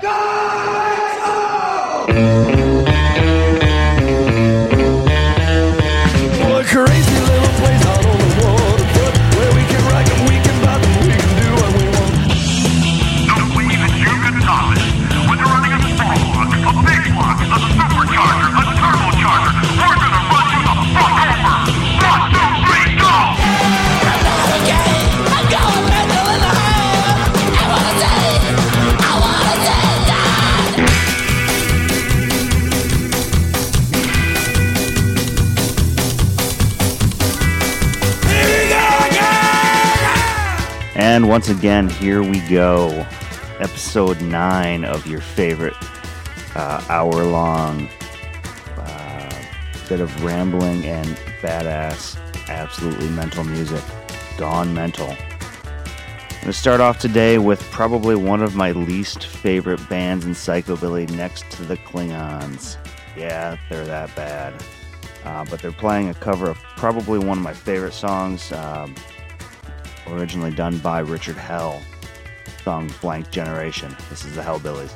Well, a And once again, here we go. Episode 9 of your favorite uh, hour long uh, bit of rambling and badass, absolutely mental music. Gone Mental. I'm going to start off today with probably one of my least favorite bands in Psychobilly next to the Klingonz. Yeah, they're that bad. Uh, but they're playing a cover of probably one of my favorite songs. Um, originally done by Richard Hell. Song Blank Generation. This is the Hellbillies.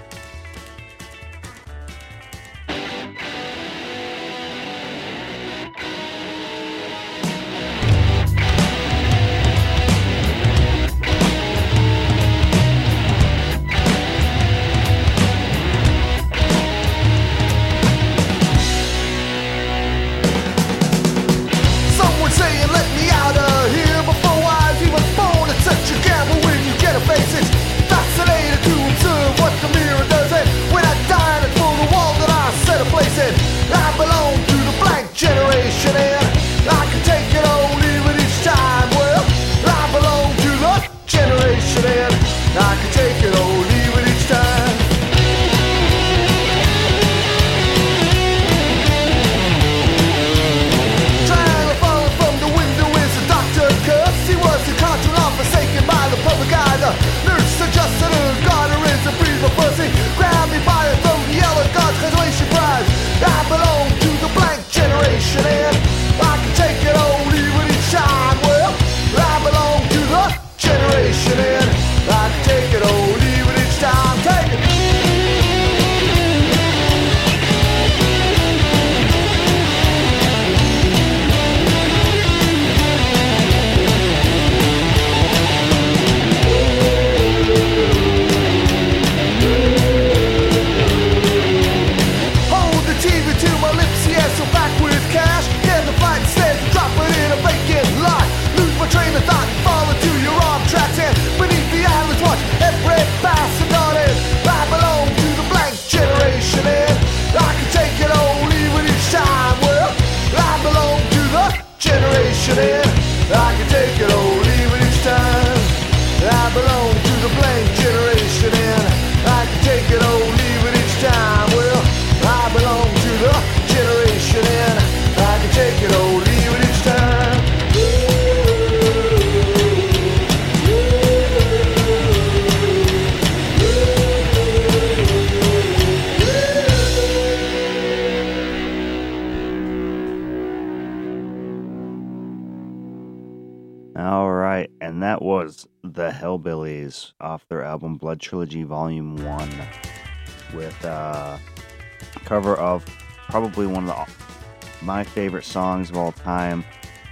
Hellbillies off their album Blood Trilogy Volume 1 with uh, a cover of probably one of the, my favorite songs of all time,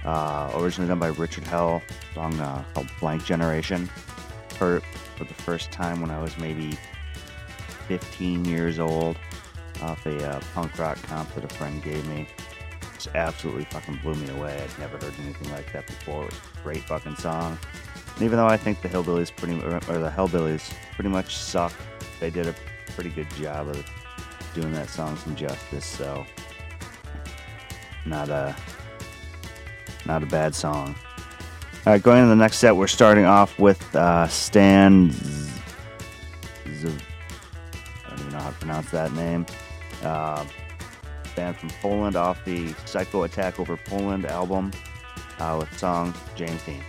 uh, originally done by Richard Hell, song uh, called Blank Generation. Heard for the first time when I was maybe 15 years old off a uh, punk rock comp that a friend gave me just absolutely fucking blew me away. I'd never heard anything like that before. It was a great fucking song. And even though I think the Hillbillies pretty or the Hellbillies pretty much suck, they did a pretty good job of doing that song some justice. So not a not a bad song. All right, going to the next set, we're starting off with uh, Stan. Z- Z- I don't even know how to pronounce that name. Uh, band from Poland off the Psycho Attack Over Poland album uh, with song James Dean.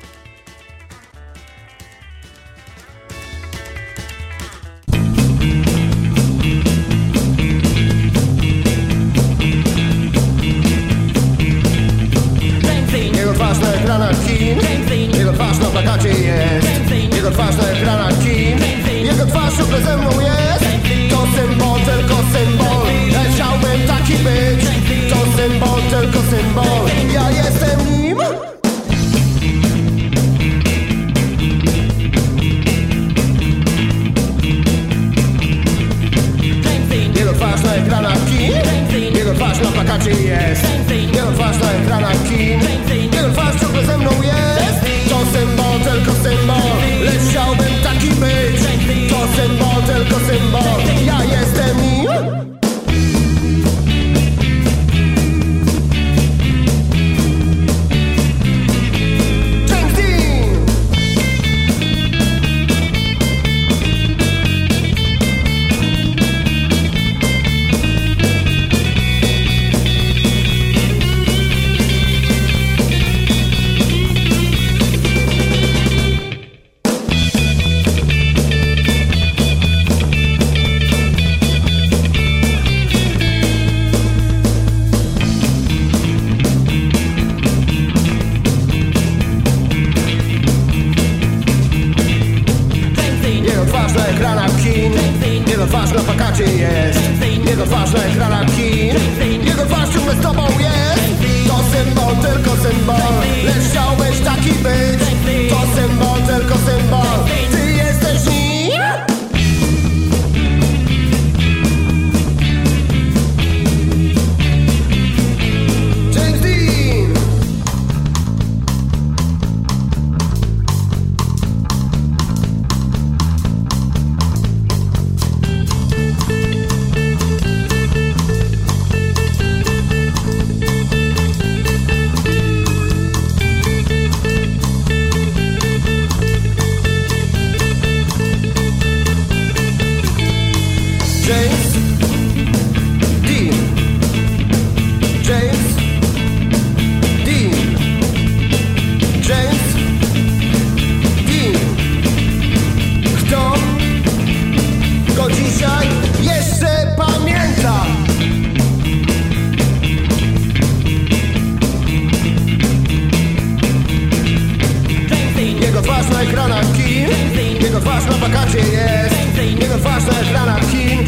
wakacje jest. Nie to ważne dla nas kim.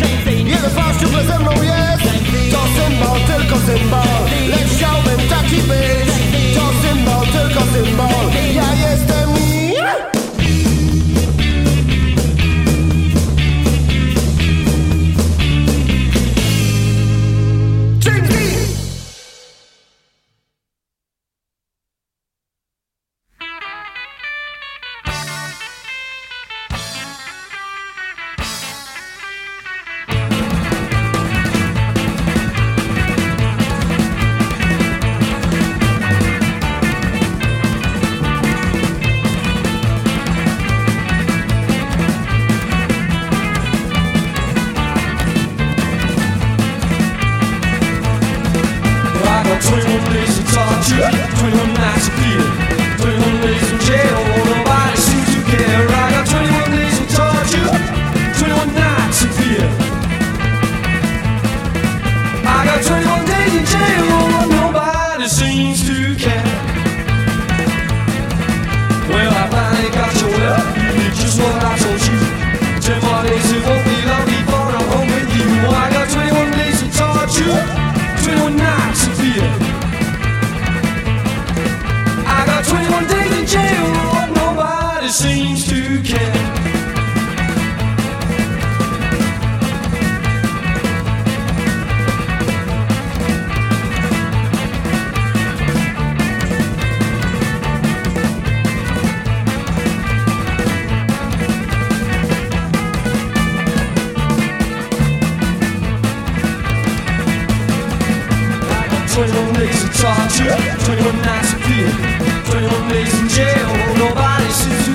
days of torture, 21 nights of fear, 21 days in jail. Nobody sees you.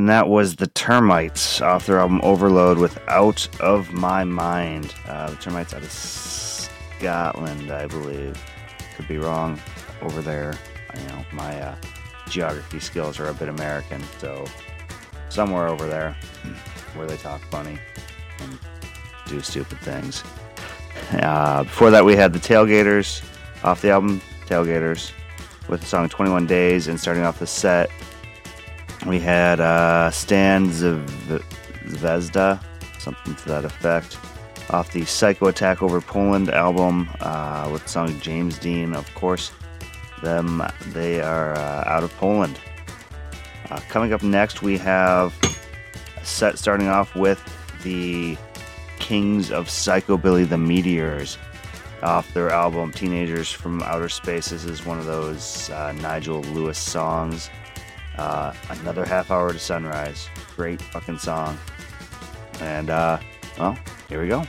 And that was the Termites off their album Overload with Out of My Mind. Uh, the Termites out of Scotland, I believe. Could be wrong over there. You know, my uh, geography skills are a bit American, so somewhere over there where they talk funny and do stupid things. Uh, before that, we had the Tailgaters off the album Tailgaters with the song 21 Days, and starting off the set, we had uh, Stan Zv- Zvezda, something to that effect, off the Psycho Attack Over Poland album uh, with song James Dean, of course. Them, they are uh, out of Poland. Uh, coming up next, we have a set starting off with the Kings of Psychobilly, the Meteors, off their album Teenagers from Outer Space. This is one of those uh, Nigel Lewis songs. Uh, another half hour to sunrise. Great fucking song. And, uh, well, here we go.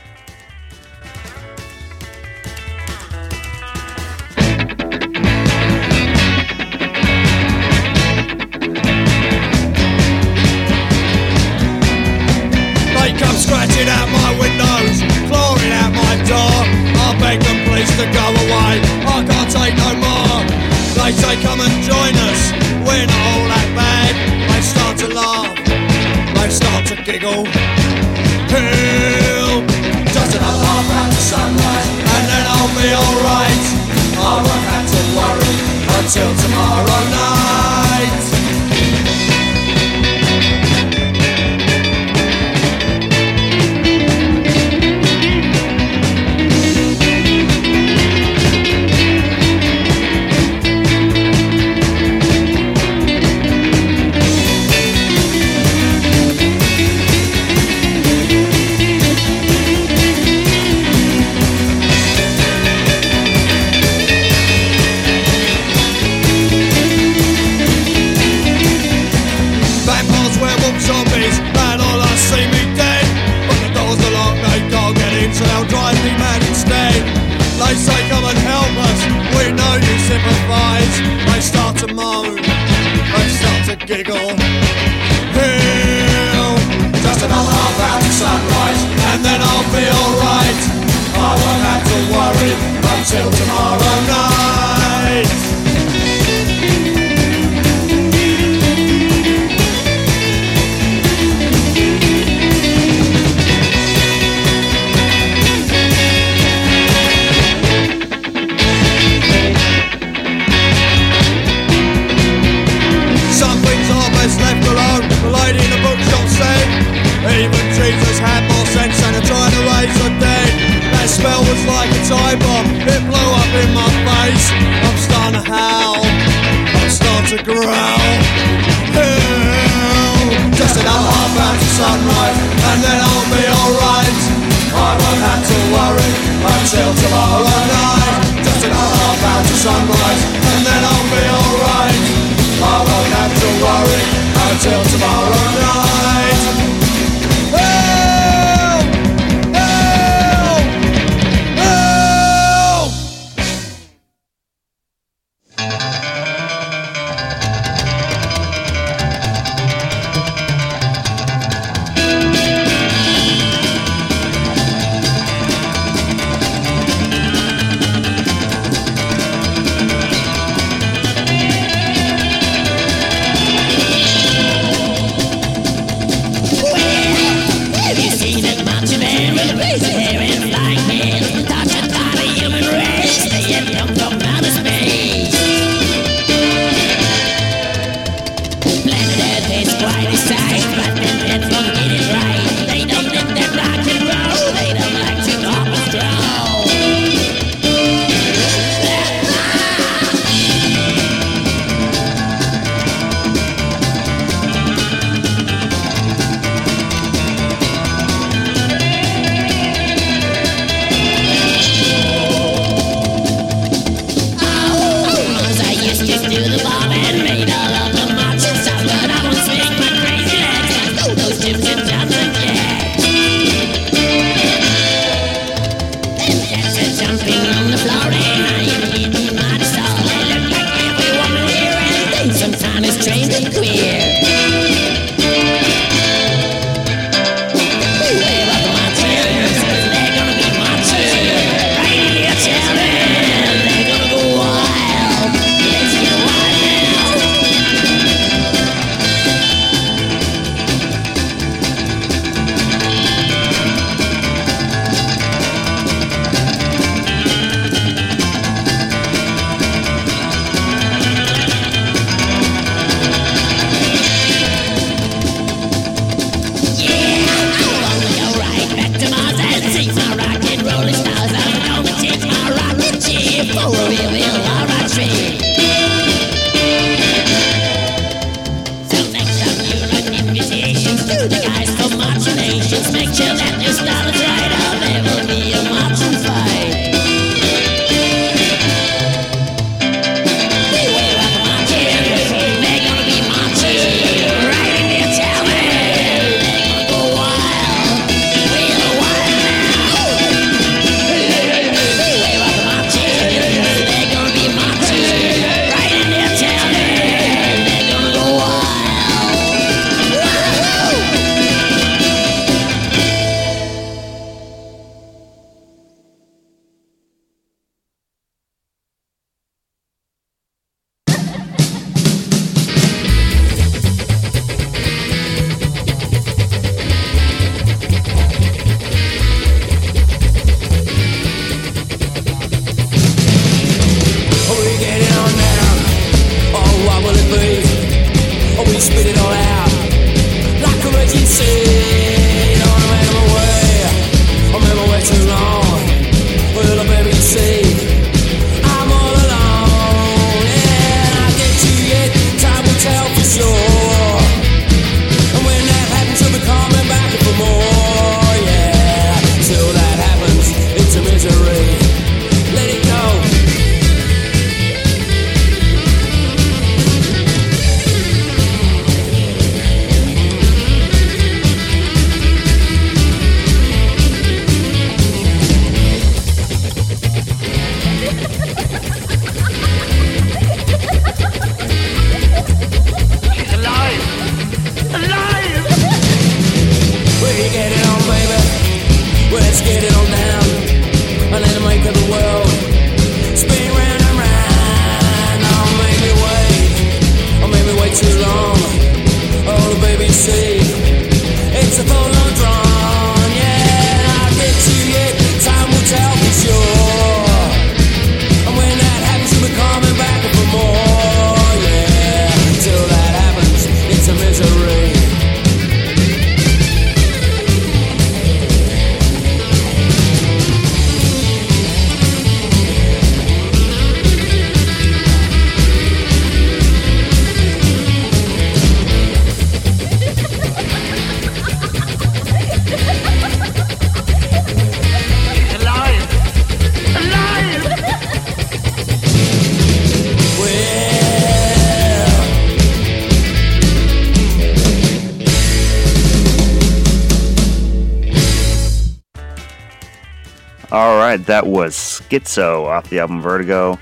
Right, that was Skitzo off the album Vertigo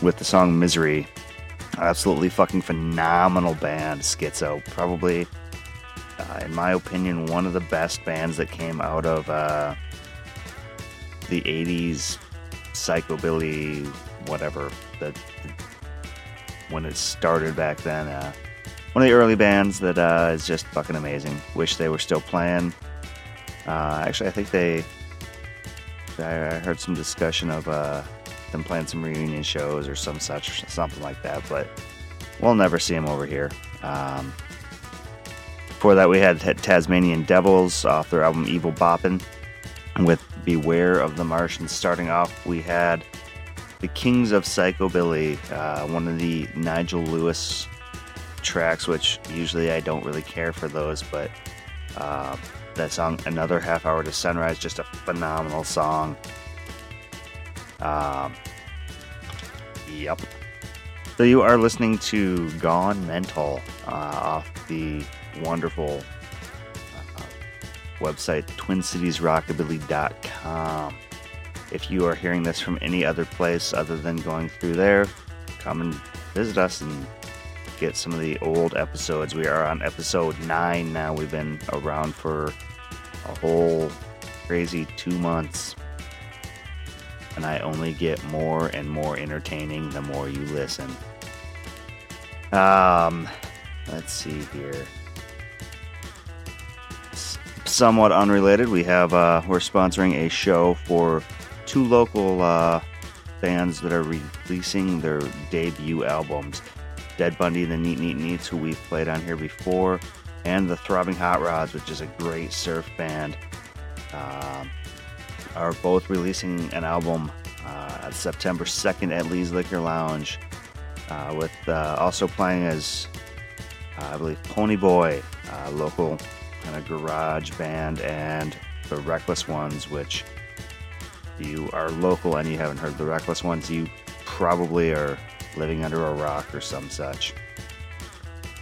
with the song Misery. Absolutely fucking phenomenal band, Skitzo. Probably, uh, in my opinion, one of the best bands that came out of uh, the 80s psychobilly, whatever, that when it started back then. Uh, one of the early bands that uh, is just fucking amazing. Wish they were still playing. Uh, actually, I think they I heard some discussion of uh, them playing some reunion shows or some such, something like that, but we'll never see them over here. Um, before that, we had Ta- Tasmanian Devils off their album Evil Boppin' with Beware of the Martians. Starting off, we had the Kings of Psychobilly, uh, one of the Nigel Lewis tracks, which usually I don't really care for those, but uh, that song another half hour to sunrise just a phenomenal song. Um, yep. So you are listening to gone mental uh, off the wonderful uh, website twincitiesrockabilly.com if you are hearing this from any other place other than going through there come and visit us and get some of the old episodes. We are on episode 9 now. We've been around for a whole crazy two months. And I only get more and more entertaining the more you listen. Um, let's see here. S- somewhat unrelated, we have uh, we're sponsoring a show for two local uh, bands that are releasing their debut albums. Dead Bundy the Neat Neat Neats, who we've played on here before, and the Throbbing Hot Rods, which is a great surf band, um, are both releasing an album uh, September 2nd at Lee's Liquor Lounge, uh, with uh, also playing as, uh, I believe, Pony Boy, uh, local kind of garage band, and the Reckless Ones, which you are local and you haven't heard the Reckless Ones, you probably are living under a rock or some such.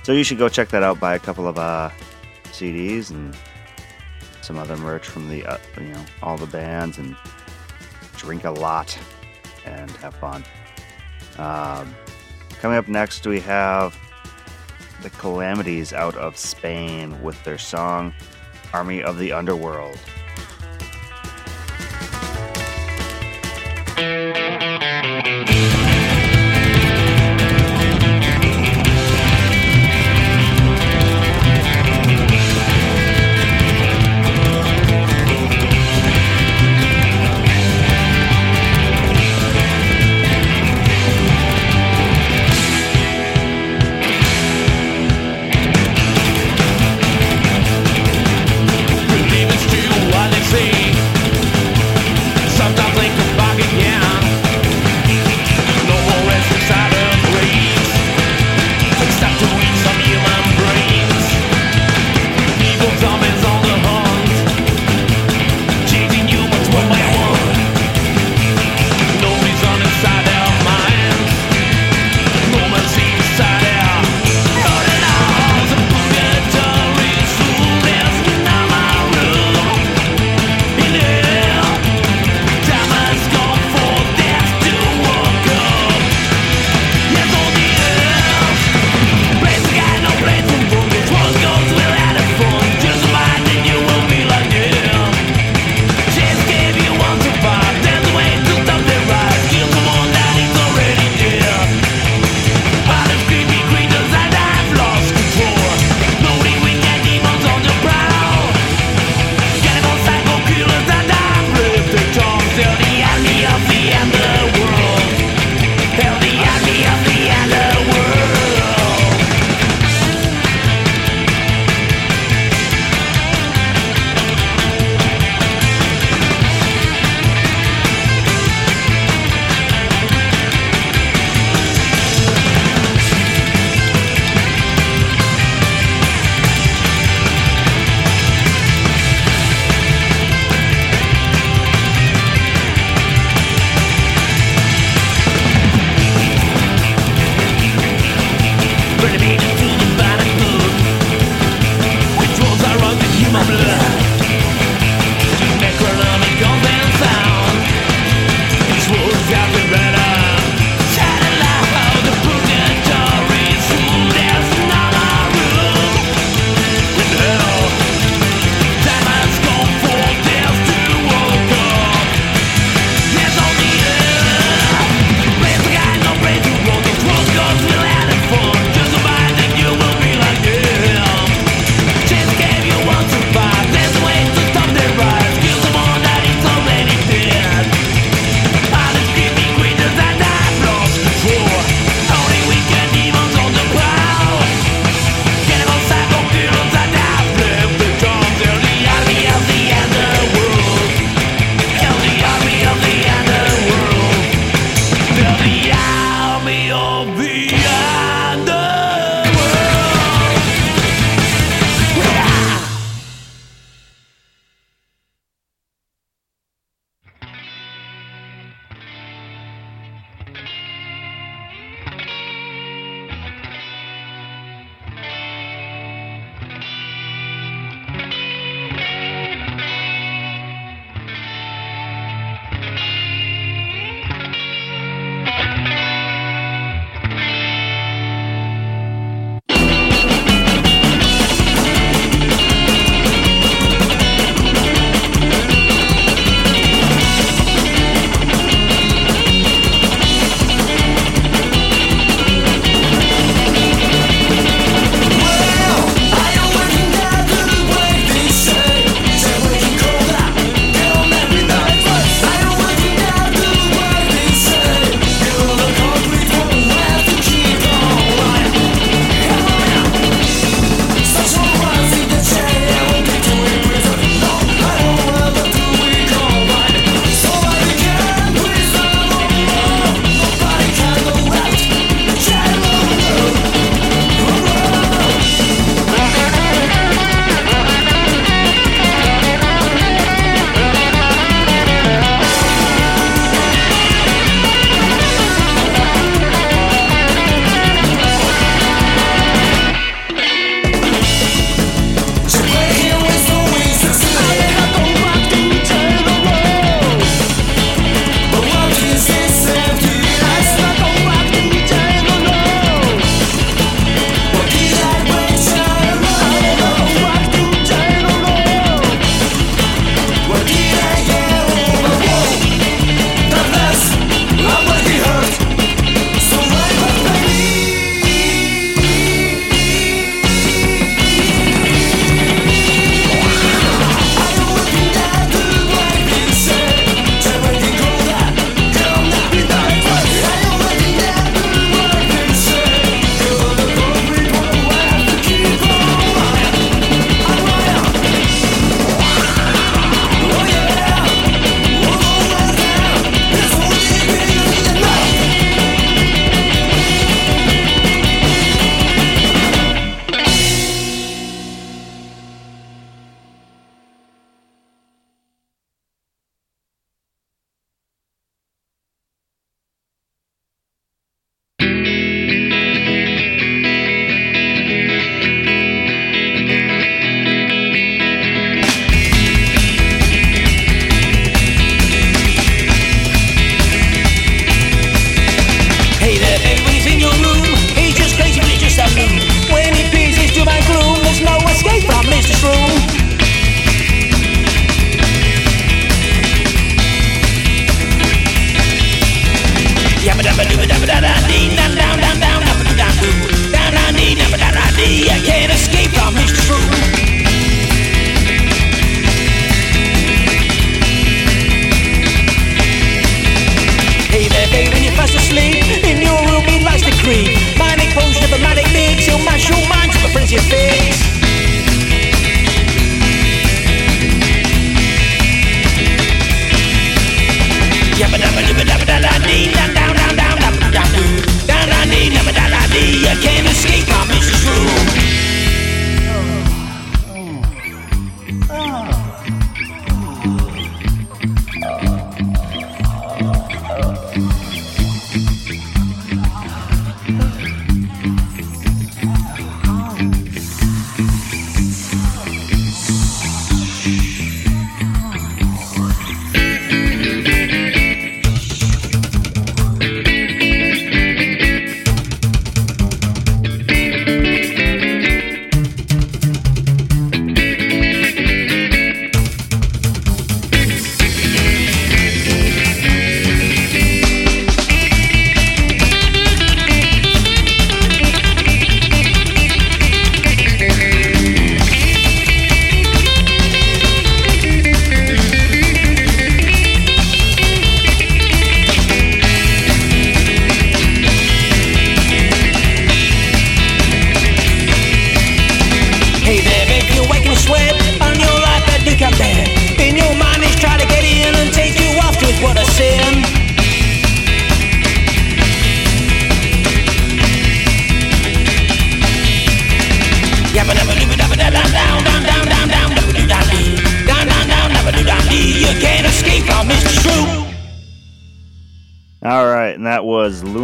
So you should go check that out. Buy a couple of uh, CDs and some other merch from the uh, you know all the bands and drink a lot and have fun. Um, coming up next, we have the Calamities out of Spain with their song "Army of the Underworld."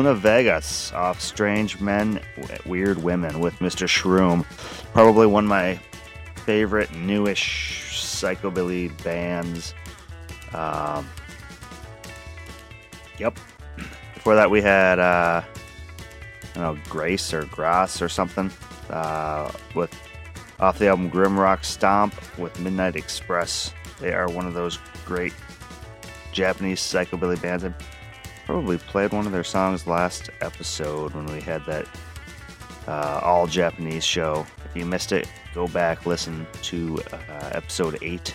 Was Luna Vegas off Strange Men, Weird Women with Mr. Shroom. Probably one of my favorite newish psychobilly bands. Um, yep. Before that, we had, uh, I don't know, Grace or Grass or something uh, with off the album Grimrock Stomp with Midnight Express. They are one of those great Japanese psychobilly bands. I probably played one of their songs last episode when we had that uh, all Japanese show. If you missed it, go back listen to uh, episode eight,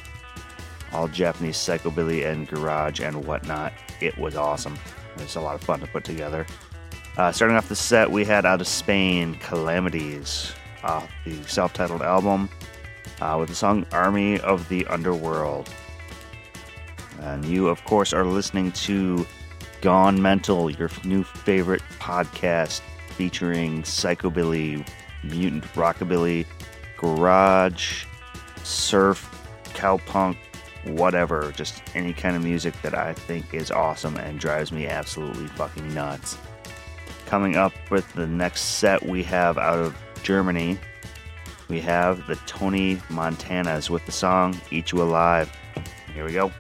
all Japanese psychobilly and garage and whatnot. It was awesome. It was a lot of fun to put together. Uh, starting off the set, we had out of Spain Calamities off the self-titled album uh, with the song "Army of the Underworld." And you, of course, are listening to Gone Mental, your new favorite podcast featuring psychobilly, mutant rockabilly, garage, surf, cowpunk, whatever. Just any kind of music that I think is awesome and drives me absolutely fucking nuts. Coming up with the next set, we have out of Germany, we have the Tony Montanas with the song Eat You Alive. Here we go.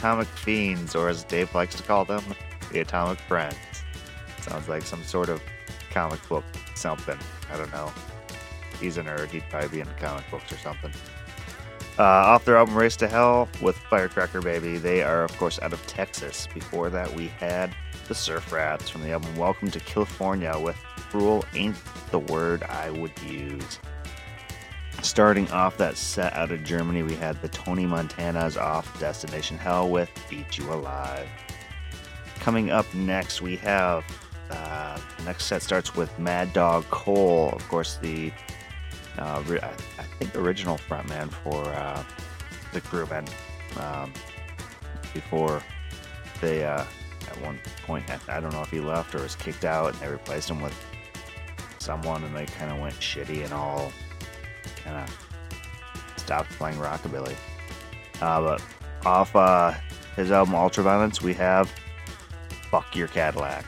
Atomic Fiends, or as Dave likes to call them, the Atomic Friends. Sounds like some sort of comic book something. I don't know. He's a nerd. He'd probably be into comic books or something. Uh, off their album Race to Hell with Firecracker Baby. They are, of course, out of Texas. Before that, we had the Surf Rats from the album Welcome to California with Cruel Ain't the Word I Would Use. Starting off that set out of Germany, we had the Tony Montana's off Destination Hell with Beat You Alive. Coming up next, we have uh, the next set starts with Mad Dog Cole, of course, the uh, I, I think original frontman for uh, the group, and um, before they uh, at one point, I, I don't know if he left or was kicked out, and they replaced him with someone, and they kind of went shitty and all kind of stopped playing rockabilly. Uh, but off uh, his album Ultraviolence, we have "Fuck Your Cadillac."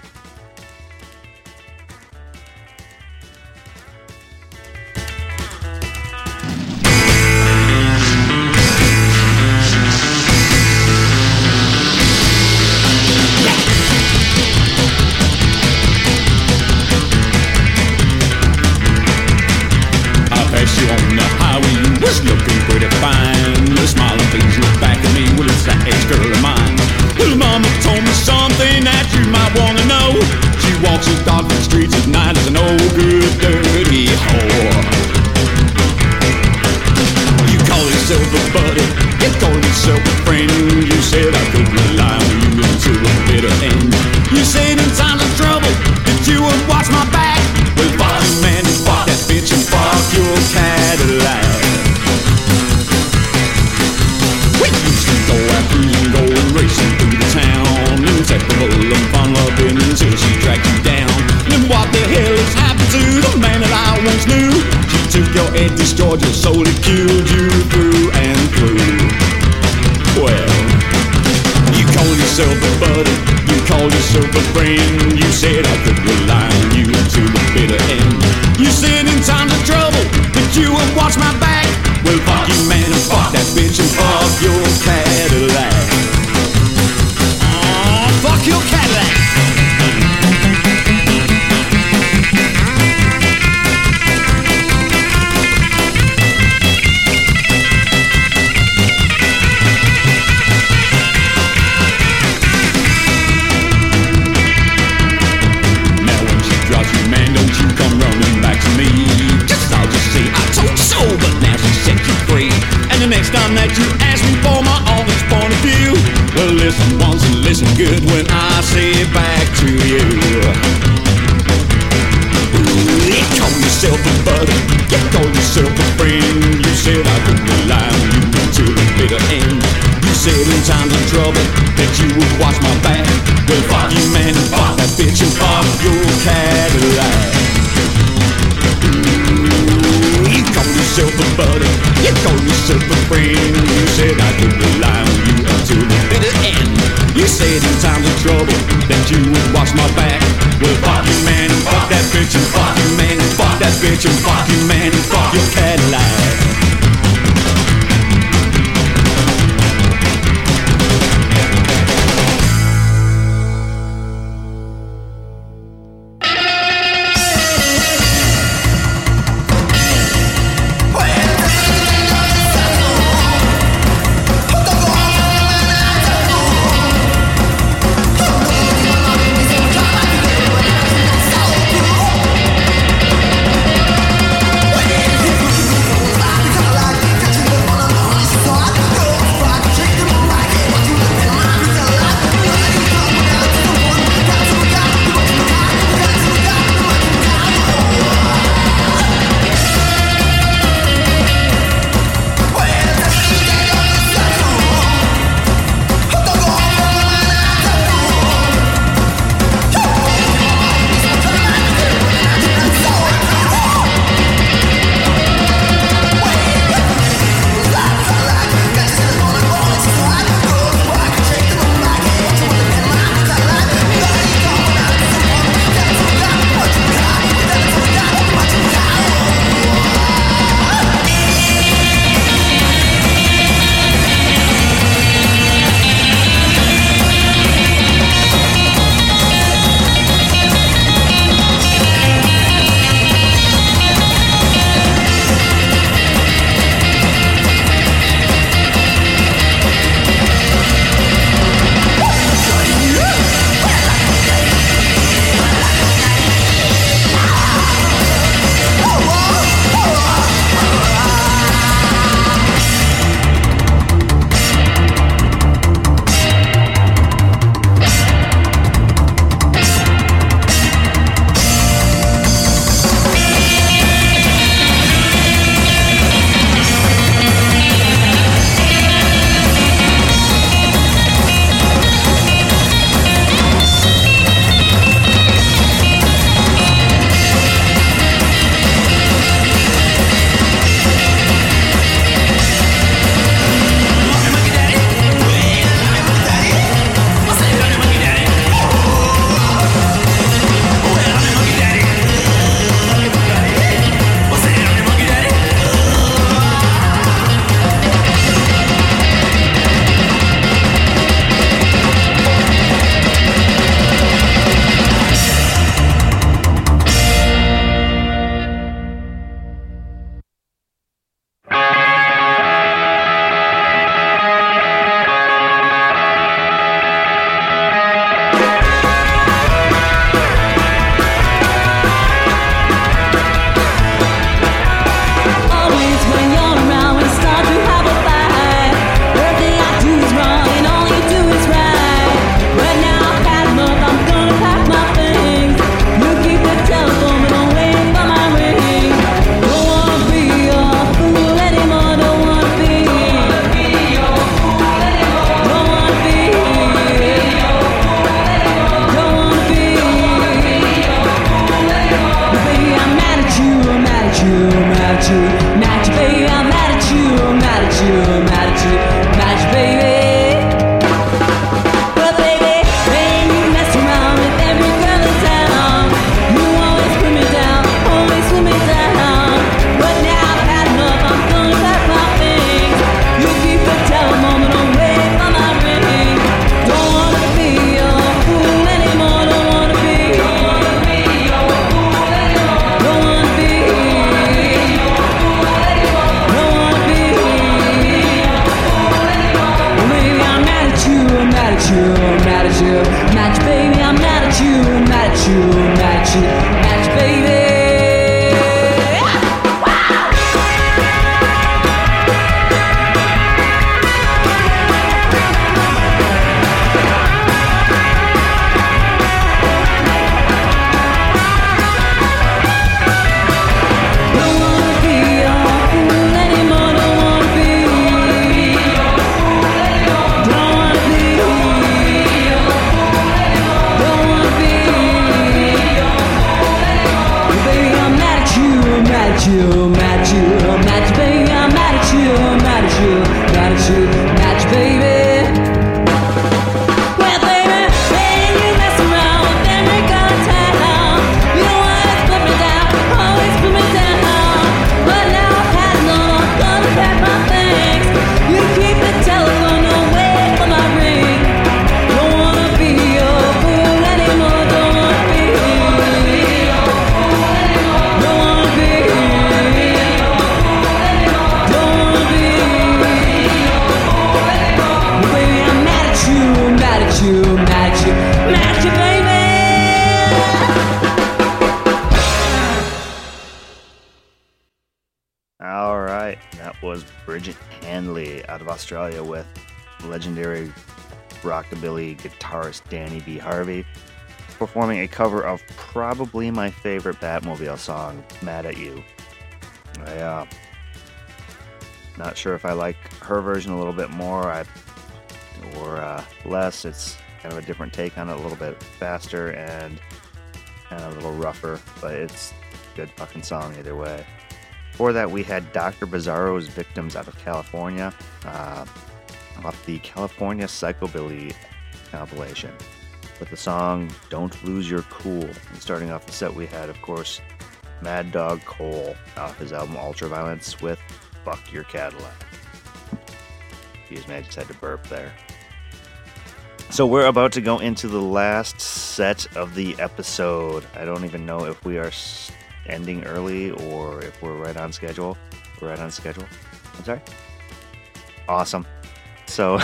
Cover of probably my favorite Batmobile song, "Mad at You." I uh, not sure if I like her version a little bit more, I, or uh, less. It's kind of a different take on it, a little bit faster and a little rougher, but it's a good fucking song either way. Before that, we had Dr. Bizarro's Victims out of California uh, off the California Psychobilly compilation with the song Don't Lose Your Cool. And starting off the set, we had, of course, Mad Dog Cole off his album Ultraviolence with Fuck Your Cadillac. Excuse me, I just had to burp there. So we're about to go into the last set of the episode. I don't even know if we are ending early or if we're right on schedule. We're right on schedule. I'm sorry. Awesome. So,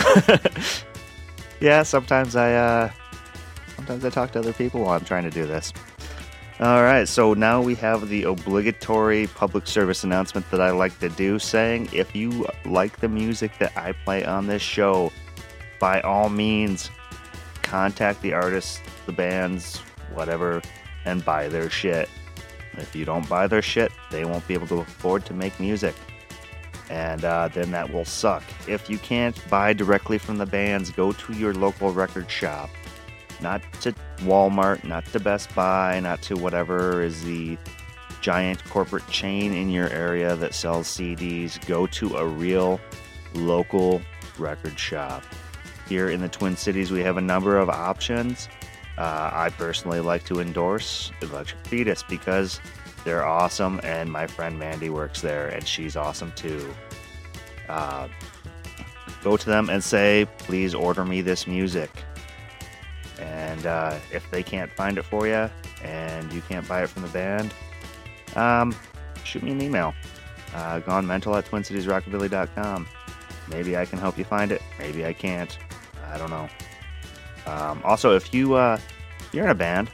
yeah, sometimes I uh, sometimes I talk to other people while I'm trying to do this. All right, so now we have the obligatory public service announcement that I like to do saying if you like the music that I play on this show, by all means, contact the artists, the bands, whatever, and buy their shit. If you don't buy their shit, they won't be able to afford to make music. And uh, then that will suck. If you can't buy directly from the bands, go to your local record shop. Not to Walmart, not to Best Buy, not to whatever is the giant corporate chain in your area that sells CDs. Go to a real local record shop. Here in the Twin Cities, we have a number of options. Uh, I personally like to endorse Electric Fetus because they're awesome, and my friend Mandy works there, and she's awesome too. Uh, go to them and say, please order me this music. And uh, if they can't find it for you and you can't buy it from the band, um, shoot me an email. Uh, gone mental at twincitiesrockabilly.com. Maybe I can help you find it. Maybe I can't. I don't know. Um, also, if you uh, you're in a band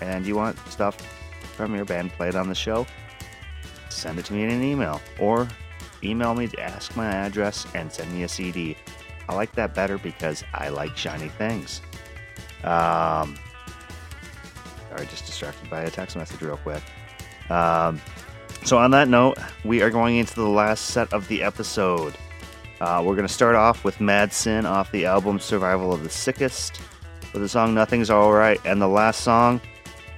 and you want stuff from your band played on the show, send it to me in an email or email me to ask my address and send me a CD. I like that better because I like shiny things. Um, sorry, just distracted by a text message real quick. Um, so, on that note, we are going into the last set of the episode. Uh, we're going to start off with Mad Sin off the album Survival of the Sickest with the song Nothing's Alright. And the last song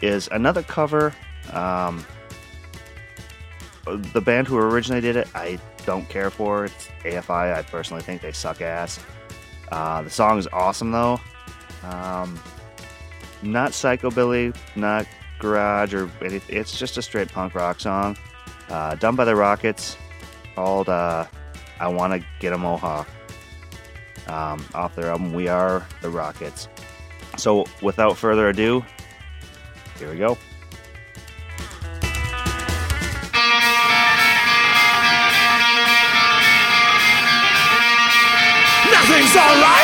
is another cover. Um, the band who originally did it, I don't care for. It's AFI. I personally think they suck ass. Uh, the song is awesome though, um, not psychobilly, not garage or anything. It's just a straight punk rock song, uh, done by the Rockets, called uh, "I Want to Get a Mohawk." Um, off their album, "We Are the Rockets." So, without further ado, here we go. Nothing's alright.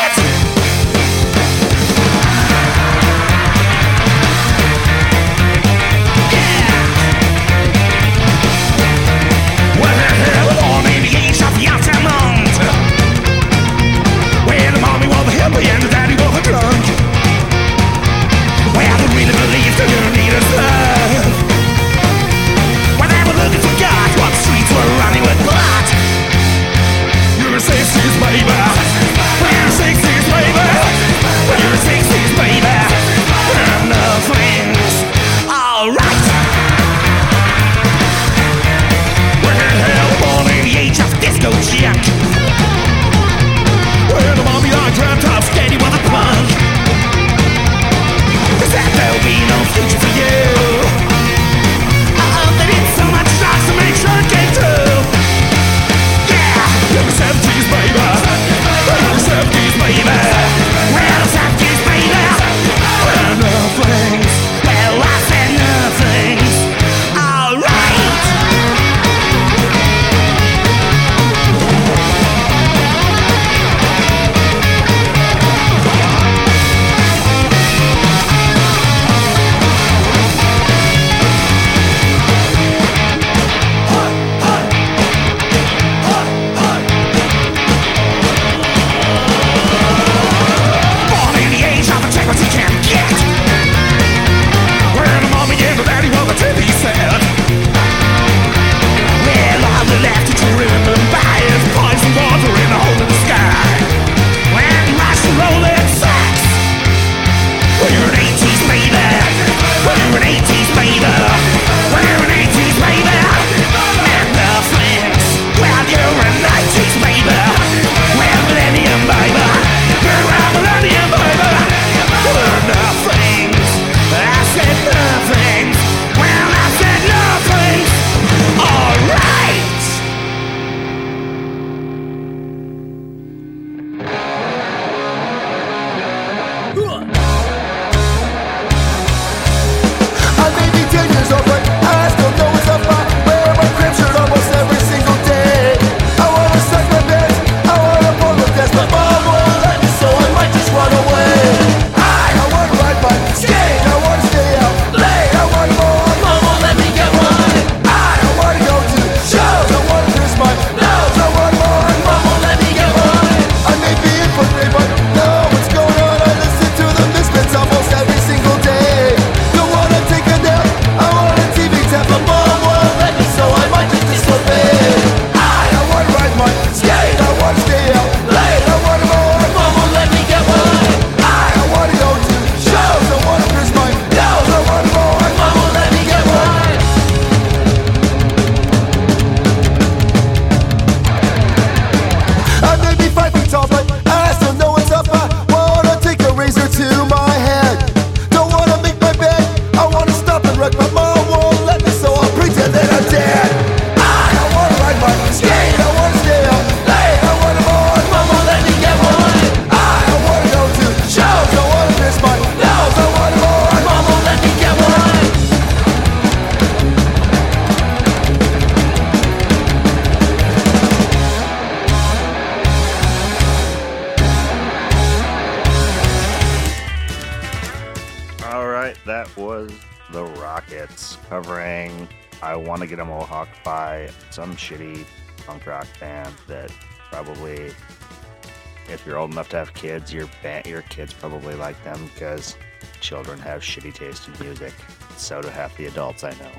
old enough to have kids, your ba- your kids probably like them because children have shitty taste in music. So do half the adults I know.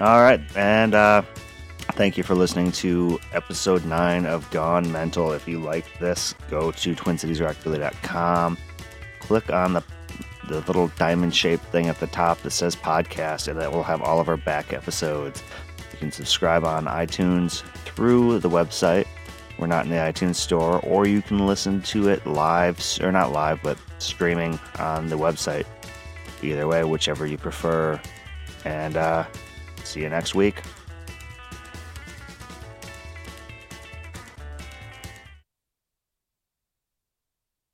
All right, and uh, thank you for listening to episode nine of Gone Mental. If you like this, go to twincitiesrockabilly.com, click on the the little diamond shaped thing at the top that says podcast, and that will have all of our back episodes. You can subscribe on iTunes through the website we're not in the iTunes store, or you can listen to it live, or not live, but streaming on the website. Either way, whichever you prefer. And uh, see you next week.